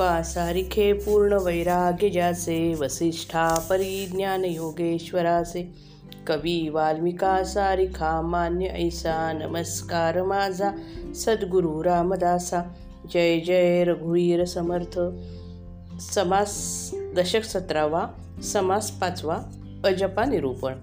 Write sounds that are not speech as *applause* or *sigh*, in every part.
तुका सारिखे पूर्ण वैराग्य ज्याचे वसिष्ठा परिज्ञान योगेश्वराचे कवी वाल्मिका सारिखा मान्य ऐसा नमस्कार माझा सद्गुरु रामदासा। जय जय रघुवीर समर्थ। समास दशक सतरावा समास पाचवा अजपा निरूपण।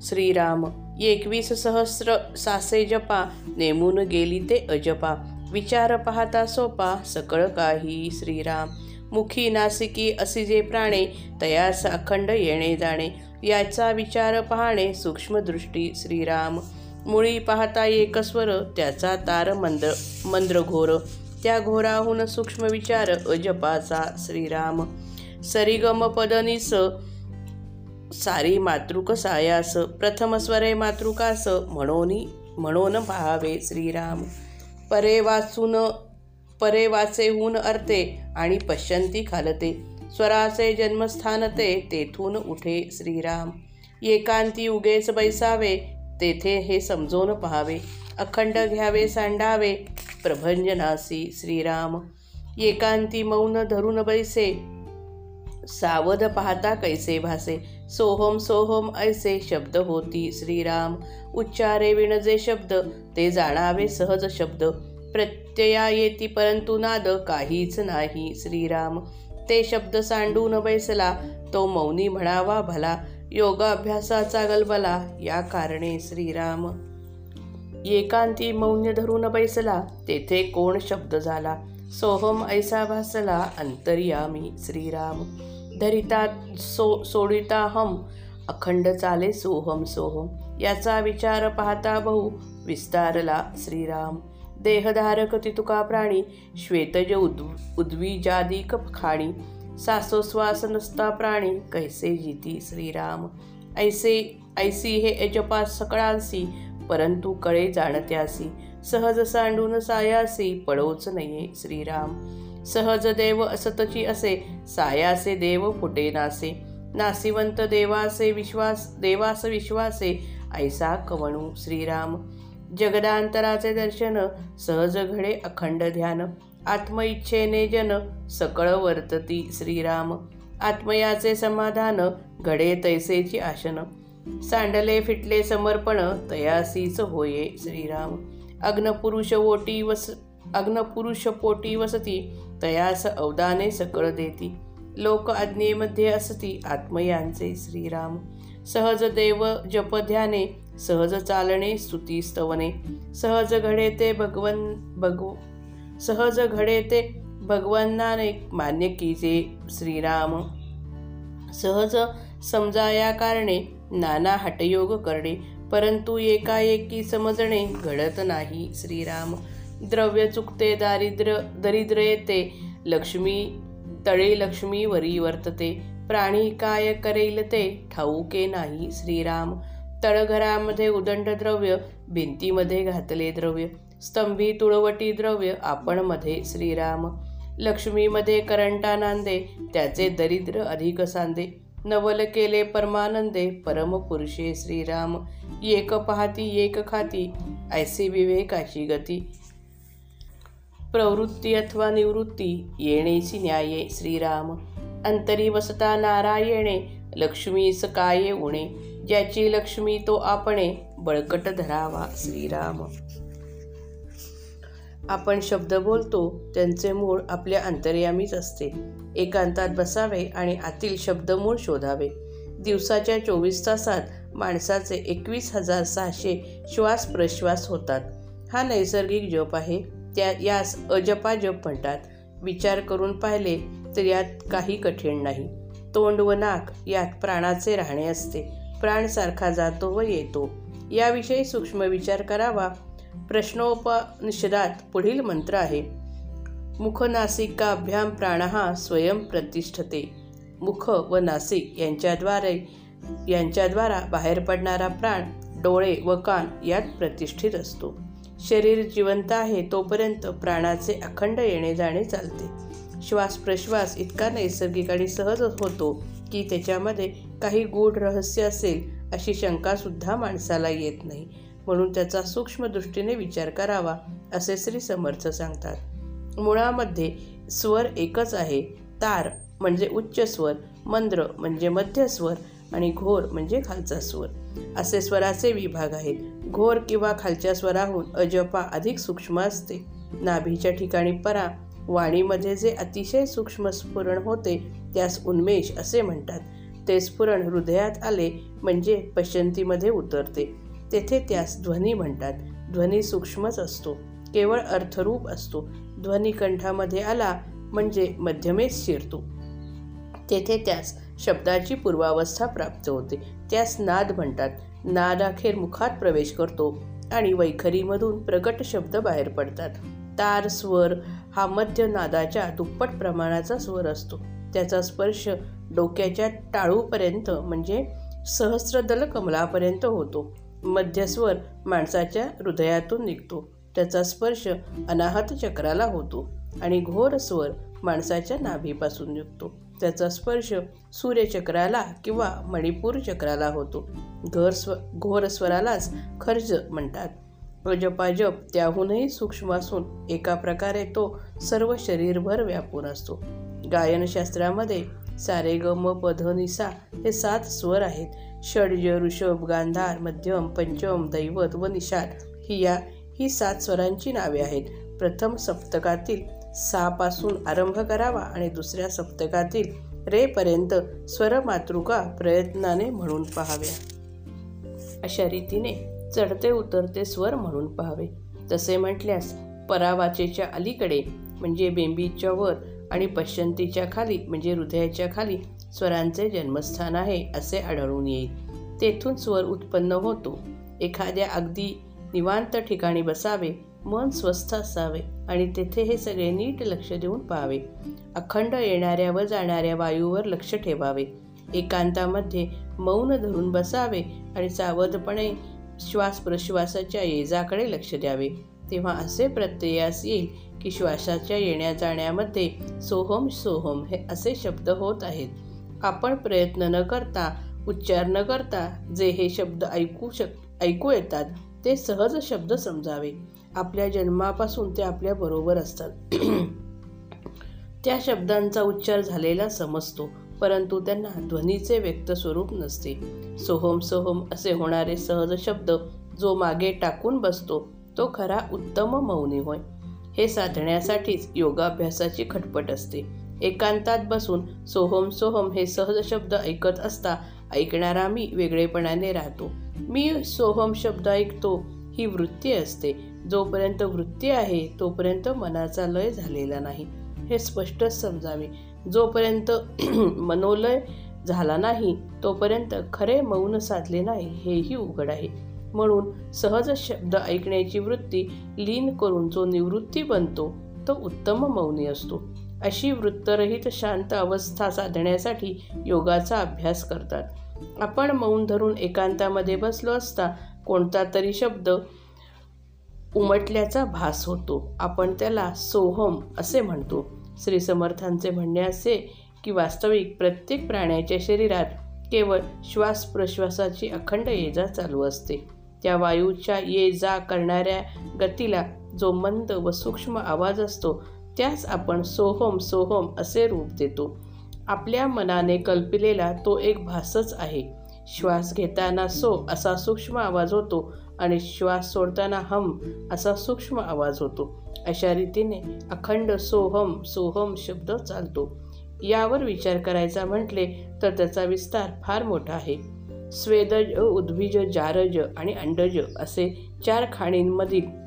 श्रीराम एकवीस सहस्र सासे जपा नेमून गेली ते अजपा। विचार पाहता सोपा सकळ काही श्रीराम. मुखी नासिकी असी जे प्राणे तयास अखंड येणे जाणे याचा विचार पाहणे सूक्ष्मदृष्टी श्रीराम. मुळी पाहता एकस्वर त्याचा तार मंद्र मंद्रघोर त्या घोराहून सूक्ष्म विचार अजपाचा श्रीराम. सरिगम पदनीस सारी मातृक सायास. प्रथम स्वरे मातृकास म्हणून म्हणून पाहावे श्रीराम. परे वाचून परे वाचेहून अर्थे आणि पश्यंती खालते. स्वराचे जन्मस्थान ते तेथून उठे श्रीराम. एकांती उगेच बैसावे तेथे हे समजून पहावे. अखंड घ्यावे सांडावे प्रभंजनासी श्रीराम. एकांती मौन धरून बैसे सावध पाहता कैसे भासे? सोहम सोहम ऐसे शब्द होती श्रीराम. उच्चारे विण जे शब्द ते जाणावे सहज शब्द. प्रत्यया येती परंतु नाद काहीच नाही श्रीराम. ते शब्द सांडून बैसला तो मौनी म्हणावा भला योगाभ्यासाचा गलबला या कारणे श्रीराम. एकांती मौन्य धरून बैसला तेथे कोण शब्द झाला? सोहम ऐसा भासला अंतर्यामी श्रीराम। धरिता सो सोडिता हम अखंड चाले सोहम सोहम। याचा विचार पाहता बहु विस्तारला श्रीराम। देहधारक तितुका प्राणी श्वेतज उद् उद्विजादिक खाणी। सासोश्वास नसता प्राणी कैसे जिती श्रीराम? ऐसे ऐसी हे अजपा सकळांसी परंतु कळे जाणत्यासी। सहज सांडून सायासी पळोच नये श्रीराम. सहज देव असतची असे सायासे देव फुटे नासे. नासिवंत देवासे विश्वास देवास विश्वासे ऐसा कवणू श्रीराम. जगदांतराचे दर्शन सहज घडे अखंड ध्यान. आत्मइच्छेने जन सकळ वर्तती श्रीराम. आत्मयाचे समाधान घडे तैसेची आशन. सांडले फिटले समर्पण तयासीच होये श्रीराम. अग्नपुरुष ओटी वस अग्नपुरुष पोटी वसती तयास अवदाने सकळ देती. लोक आज्ञेमध्ये असती आत्मयांचे श्रीराम. सहज देव जप ध्याने सहज चालणे स्तुती स्तवने. सहज घडे ते भगवन भगव सहज घडे ते भगवंताने मान्य कीजे श्रीराम. सहज समजा या कारणे नाना हटयोग करणे. परंतु एकाएकी समजणे घडत नाही. श्रीराम द्रव्य चुकते दारिद्र्य दरिद्र येते. लक्ष्मी तळे लक्ष्मीवरी वर्तते. प्राणी काय करेल ते ठाऊके नाही. श्रीराम तळघरामध्ये उदंड द्रव्य भिंतीमध्ये घातले द्रव्य स्तंभी तुळवटी द्रव्य आपण मध्ये श्रीराम लक्ष्मीमध्ये करंटा नांदे त्याचे दरिद्र अधिक सांदे. नवल केले परमानंदे परमपुरुषे श्रीराम. एक पाहती एक खाती ऐसी विवेकाची गती. प्रवृत्ती अथवा निवृत्ती येणेची न्याये श्रीराम. अंतरी वसता नारायणे लक्ष्मीस सकाये उणे. ज्याची लक्ष्मी तो आपणे बळकट धरावा श्रीराम. आपण शब्द बोलतो त्यांचे मूळ आपल्या अंतर्यामीच असते. एकांतात बसावे आणि आतील शब्दमूळ शोधावे. दिवसाच्या चोवीस तासात माणसाचे एकवीस हजार सहाशे श्वास प्रश्वास होतात. हा नैसर्गिक जप आहे. त्या यास अजपा जप म्हणतात. विचार करून पाहिले तर यात काही कठीण नाही. तोंड व नाक यात प्राणाचे राहणे असते. प्राण सारखा जातो व येतो. याविषयी सूक्ष्म विचार करावा. प्रश्नोपनिषदात पुढील मंत्र आहे मुख नासिकाभ्याम प्राण हा स्वयं प्रतिष्ठते. मुख व नासिक यांच्याद्वारे यांच्याद्वारा बाहेर पडणारा प्राण डोळे व कान यात प्रतिष्ठित असतो. शरीर जिवंत आहे तोपर्यंत प्राणाचे अखंड येणे जाणे चालते. श्वास प्रश्वास इतका नैसर्गिक आणि सहज होतो की त्याच्यामध्ये काही गूढ रहस्य असेल अशी शंकासुद्धा माणसाला येत नाही. म्हणून त्याचा सूक्ष्म दृष्टीने विचार करावा असे श्री समर्थ सांगतात. मुळामध्ये स्वर एकच आहे. तार म्हणजे उच्च स्वर मंद्र म्हणजे मध्य स्वर आणि घोर म्हणजे खालचा स्वर. असे स्वराचे विभाग आहेत. घोर किंवा खालच्या स्वराहून अजपा अधिक सूक्ष्म असते. नाभीच्या ठिकाणी परा वाणीमध्ये जे अतिशय सूक्ष्म स्फुरण होते त्यास उन्मेष असे म्हणतात. ते स्फुरण हृदयात आले म्हणजे पश्चंतीमध्ये उतरते. तेथे त्यास ध्वनी म्हणतात. ध्वनी सूक्ष्मच असतो केवळ अर्थरूप असतो. ध्वनी कंठामध्ये आला म्हणजे मध्यमेच शिरतो. तेथे त्यास शब्दाची पूर्वावस्था प्राप्त होते. त्यास नाद म्हणतात. नाद अखेर मुखात प्रवेश करतो आणि वैखरीमधून प्रगट शब्द बाहेर पडतात. तार स्वर हा मध्य नादाच्या दुप्पट प्रमाणाचा स्वर असतो. त्याचा स्पर्श डोक्याच्या टाळूपर्यंत म्हणजे सहस्रदल कमलापर्यंत होतो. मध्यस्वर माणसाच्या हृदयातून निघतो. त्याचा स्पर्श अनाहत चक्राला होतो आणि घोर स्वर माणसाच्या नाभीपासून निघतो. त्याचा स्पर्श सूर्यचक्राला किंवा मणिपूर चक्राला होतो. घर स्व घोर स्वरालाच खर्ज म्हणतात. जपाजप त्याहूनही सूक्ष्म असून एका प्रकारे तो सर्व शरीरभर व्यापून असतो. गायनशास्त्रामध्ये सारे ग म पध निसा हे सात स्वर आहेत. षड्ज ऋषभ गांधार मध्यम पंचम दैवत व निषाद ही या ही सात स्वरांची नावे आहेत. प्रथम सप्तकातील सापासून आरंभ करावा आणि दुसऱ्या सप्तकातील रेपर्यंत स्वरमातृका प्रयत्नाने म्हणून पहाव्या. अशा रीतीने चढते उतरते स्वर म्हणून पहावे. तसे म्हटल्यास परावाचेच्या अलीकडे म्हणजे बेंबीच्या वर आणि पश्चंतीच्या खाली म्हणजे हृदयाच्या खाली स्वरांचे जन्मस्थान आहे असे आढळून येईल. तेथून स्वर उत्पन्न होतो. एखाद्या अगदी निवांत ठिकाणी बसावे मन स्वस्थ असावे आणि तेथे हे सगळे नीट लक्ष देऊन पाहावे. अखंड येणाऱ्या व जाणाऱ्या वायूवर लक्ष ठेवावे. एकांतामध्ये मौन धरून बसावे आणि सावधपणे श्वास प्रश्वासाच्या येजाकडे लक्ष द्यावे. तेव्हा असे प्रत्ययास येईल की श्वासाच्या येण्या जाण्यामध्ये सोहम सोहम हे असे शब्द होत आहेत. आपण प्रयत्न न करता उच्चार न करता जे हे शब्द ऐकू शक ऐकू येतात ते सहज शब्द समजावे. आपल्या जन्मापासून ते आपल्या बरोबर असतात. *clears throat* त्या शब्दांचा उच्चार झालेला समजतो परंतु त्यांना ध्वनीचे व्यक्त स्वरूप नसते. सोहम सोहम असे होणारे सहज शब्द जो मागे टाकून बसतो तो खरा उत्तम मौनी होय. हे साधण्यासाठीच योगाभ्यासाची खटपट असते. एकांतात बसून सोहम सोहम हे सहज शब्द ऐकत असता ऐकणारा मी वेगळेपणाने राहतो. मी सोहम शब्द ऐकतो ही वृत्ती असते. जोपर्यंत वृत्ती आहे तोपर्यंत मनाचा लय झालेला नाही. हे स्पष्टच समजावे. जोपर्यंत *clears throat* मनोलय झाला नाही तोपर्यंत खरे मौन साधले नाही हेही उघड आहे. म्हणून सहज शब्द ऐकण्याची वृत्ती लीन करून जो निवृत्ती बनतो तो उत्तम मौनी असतो. अशी वृत्तरहित शांत अवस्था साधण्यासाठी योगाचा अभ्यास करतात. आपण मौन धरून एकांतामध्ये बसलो असता कोणता तरी शब्द उमटल्याचा भास होतो. आपण त्याला सोहम असे म्हणतो. श्री समर्थांचे म्हणणे असे की वास्तविक प्रत्येक प्राण्याच्या शरीरात केवळ श्वास प्रश्वासाची अखंड ये जा चालू असते. त्या वायूच्या ये जा करणाऱ्या गतीला जो मंद व सूक्ष्म आवाज असतो त्यास आपण सोहम सोहम असे रूप देतो. आपल्या मनाने कल्पिलेला तो एक भासच आहे. श्वास घेताना सो असा सूक्ष्म आवाज होतो आणि श्वास सोडताना हम असा सूक्ष्म आवाज होतो. अशा रीतीने अखंड सोहम सोहम शब्द चालतो. यावर विचार करायचा म्हटले तर त्याचा विस्तार फार मोठा आहे. स्वेदज उद्भिज जारज आणि अंडज असे चार खाणींमधील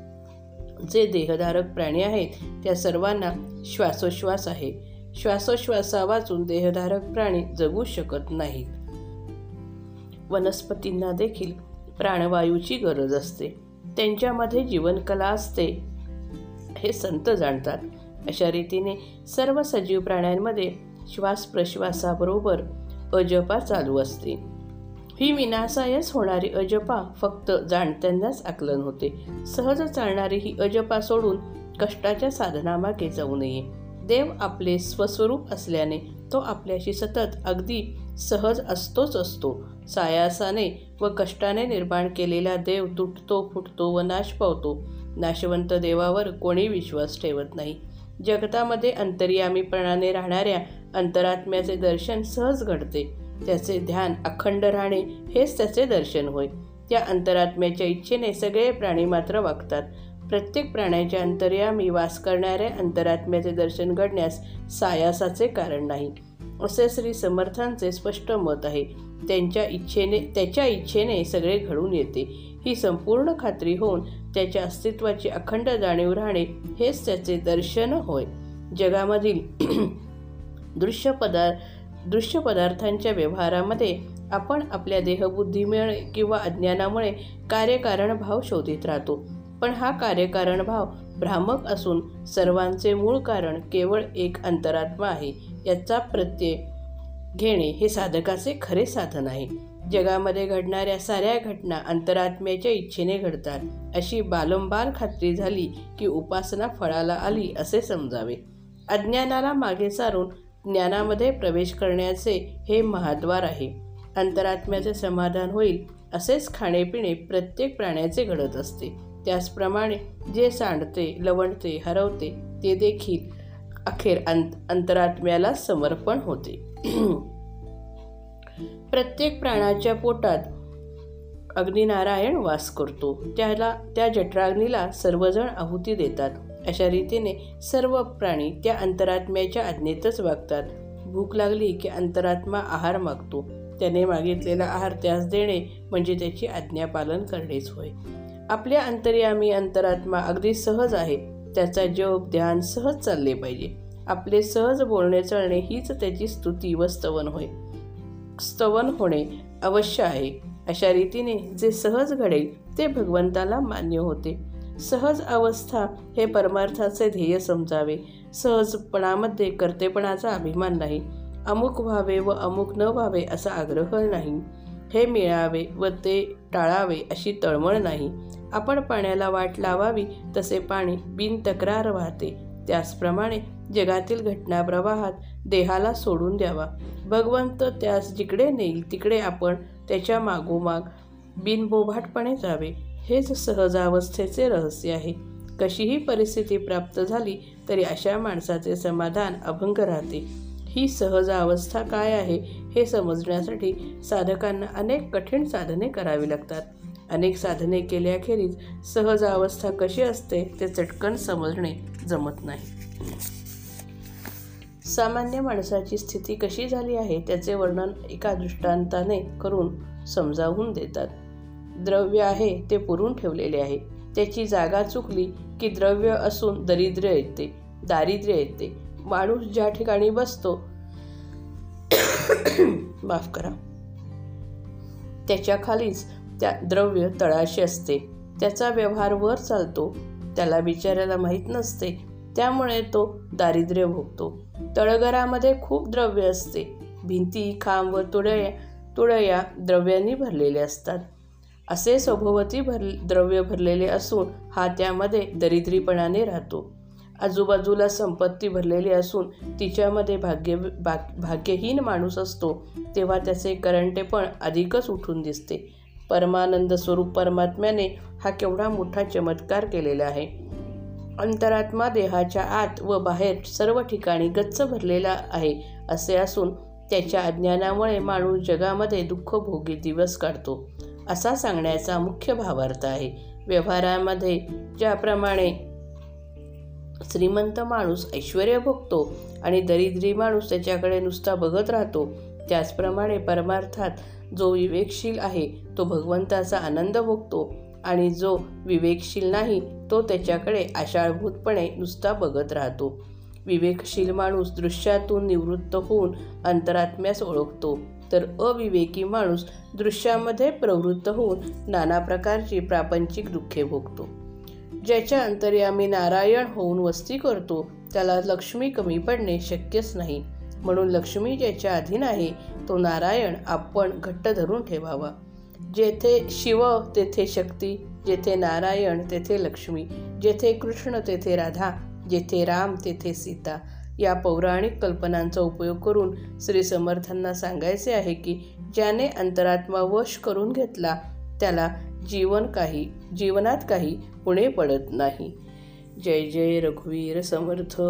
जे देहधारक प्राणी आहेत त्या सर्वांना श्वासोश्वास आहे. श्वासोश्वासा वाचून देहधारक प्राणी जगू शकत नाहीत. वनस्पतींना देखील प्राणवायूची गरज असते. त्यांच्यामध्ये जीवनकला असते हे संत जाणतात. अशा रीतीने सर्व सजीव प्राण्यांमध्ये श्वास प्रश्वासाबरोबर अजपा चालू असते. ही विनासायस होणारी अजपा फक्त जाणत्यांनाच आकलन होते. सहज चालणारी ही अजपा सोडून कष्टाच्या साधनामागे जाऊ नये. देव आपले स्वस्वरूप असल्याने तो आपल्याशी सतत अगदी सहज असतोच असतो. सायासाने व कष्टाने निर्माण केलेला देव तुटतो फुटतो व नाश पावतो. नाशवंत देवावर कोणी विश्वास ठेवत नाही. जगतामध्ये अंतर्यामीपणाने राहणाऱ्या अंतरात्म्याचे दर्शन सहज घडते. त्याचे ध्यान अखंड राहणे हेच त्याचे दर्शन होय. त्या अंतरात्म्याच्या इच्छेने सगळे प्राणी मात्र वागतात. प्रत्येक प्राण्याच्या अंतर्यामी वास करणाऱ्या अंतरात्म्याचे दर्शन घडण्यास सायासाचे कारण नाही. असे श्री समर्थांचे स्पष्ट मत आहे. त्यांच्या इच्छेने त्याच्या इच्छेने सगळे घडून येते. ही संपूर्ण खात्री होऊन त्याच्या अस्तित्वाची अखंड जाणीव राहणे हेच त्याचे दर्शन होय. जगामधील *clears throat* दृश्य पदार्थ दृश्य पदार्थांच्या व्यवहारामध्ये आपण आपल्या देहबुद्धीमुळे किंवा अज्ञानामुळे कार्यकारण भाव शोधित राहतो. पण हा कार्यकारण भाव भ्रामक असून सर्वांचे मूळ कारण केवळ एक अंतरात्मा आहे. याचा प्रत्यय घेणे हे साधकाचे खरे साधन आहे. जगामध्ये घडणाऱ्या साऱ्या घटना अंतरात्म्याच्या इच्छेने घडतात. अशी बालंबार खात्री झाली की उपासना फळाला आली असे समजावे. अज्ञानाला मागे सारून ज्ञानामध्ये प्रवेश करण्याचे हे महाद्वार आहे. अंतरात्म्याचे समाधान होईल असेच खाणेपिणे प्रत्येक प्राण्याचे घडत असते. त्याचप्रमाणे जे सांडते लवणते हरवते ते देखील अखेर अंत अंतरात्म्याला समर्पण होते. *clears throat* प्रत्येक प्राण्याच्या पोटात अग्निनारायण वास करतो. त्याला त्या जठराग्नीला सर्वजण आहुती देतात. अशा रीतीने सर्व प्राणी त्या अंतरात्म्याच्या आज्ञेतच वागतात. भूक लागली की अंतरात्मा आहार मागतो. त्याने मागितलेला आहार त्यास देणे म्हणजे त्याची आज्ञापालन करणेच होय. आपल्या अंतर्यामी अंतरात्मा अगदी सहज आहे. त्याचा जप ध्यान सहज चालले पाहिजे. आपले सहज बोलणे चालणे हीच त्याची स्तुती व स्तवन होय. स्तवन होणे अवश्य आहे. अशा रीतीने जे सहज घडेल ते भगवंताला मान्य होते. सहज अवस्था हे परमार्थाचे ध्येय समजावे. सहजपणामध्ये कर्तेपणाचा अभिमान नाही. अमुक व्हावे व अमुक न व्हावे असा आग्रह नाही. हे मिळावे व ते टाळावे अशी तळमळ नाही. आपण पाण्याला वाट लावावी तसे पाणी बिन तक्रार वाहते. त्याचप्रमाणे जगातील घटना प्रवाहात देहाला सोडून द्यावा. भगवंत त्यास जिकडे नेईल तिकडे आपण त्याच्या मागोमाग बिनबोभाटपणे जावे. हेच सहजावस्थेचे रहस्य आहे. कशीही परिस्थिती प्राप्त झाली तरी अशा माणसाचे समाधान अभंग राहते. ही सहज अवस्था काय आहे हे समजण्यासाठी साधकांना अनेक कठीण साधने करावी लागतात. अनेक साधने केल्याखेरीज सहज अवस्था कशी असते ते चटकन समजणे जमत नाही. सामान्य माणसाची स्थिती कशी झाली आहे त्याचे वर्णन एका दृष्टांताने करून समजावून देतात. द्रव्य आहे ते पुरून ठेवलेले आहे. त्याची जागा चुकली की द्रव्य असून दरिद्र्य येते दारिद्र्य येते. माणूस ज्या ठिकाणी बसतो माफ करा त्याच्या खालीच त्या द्रव्य तळाशी असते. त्याचा व्यवहार वर चालतो त्याला बिचाऱ्याला माहीत नसते त्यामुळे तो दारिद्र्य भोगतो. तळघरामध्ये खूप द्रव्य असते. भिंती खांब व तुळया तुळया द्रव्यांनी भरलेले असतात. असे सभोवती भर द्रव्य भरलेले असून हा त्यामध्ये दरिद्रीपणाने राहतो. आजूबाजूला संपत्ती भरलेली असून तिच्यामध्ये भाग्य भाग्यहीन माणूस असतो तेव्हा त्याचे करंटेपण अधिकच उठून दिसते. परमानंद स्वरूप परमात्म्याने हा केवढा मोठा चमत्कार केलेला आहे. अंतरात्मा देहाच्या आत व बाहेर सर्व ठिकाणी गच्च भरलेला आहे असे असून त्याच्या अज्ञानामुळे माणूस जगामध्ये दुःख भोगी दिवस काढतो. असा सांगण्याचा मुख्य भावार्थ आहे. व्यवहारामध्ये ज्याप्रमाणे श्रीमंत माणूस ऐश्वर भोगतो आणि दरिद्री माणूस त्याच्याकडे नुसता बघत राहतो त्याचप्रमाणे परमार्थात जो विवेकशील आहे तो भगवंताचा आनंद भोगतो आणि जो विवेकशील नाही तो त्याच्याकडे आशाळभूतपणे नुसता बघत राहतो. विवेकशील माणूस दृश्यातून निवृत्त होऊन अंतरात्म्यास ओळखतो. तर अविवेकी माणूस दृश्यामध्ये प्रवृत्त होऊन नाना प्रकारची प्रापंचिक दुःखे भोगतो. ज्याच्या अंतर्यामी नारायण होऊन वस्ती करतो त्याला लक्ष्मी कमी पडणे शक्यच नाही. म्हणून लक्ष्मी ज्याच्या अधीन आहे तो नारायण आपण घट्ट धरून ठेवावा. जेथे शिव तेथे शक्ती जेथे नारायण तेथे लक्ष्मी जेथे कृष्ण तेथे राधा जेथे राम तेथे सीता. या पौराणिक कल्पनांचा उपयोग करून श्री समर्थांना सांगायचे आहे की ज्याने अंतरात्मा वश करून घेतला त्याला जीवन काही जीवनात काही पुणे पडत नाही. जय जय रघुवीर समर्थ.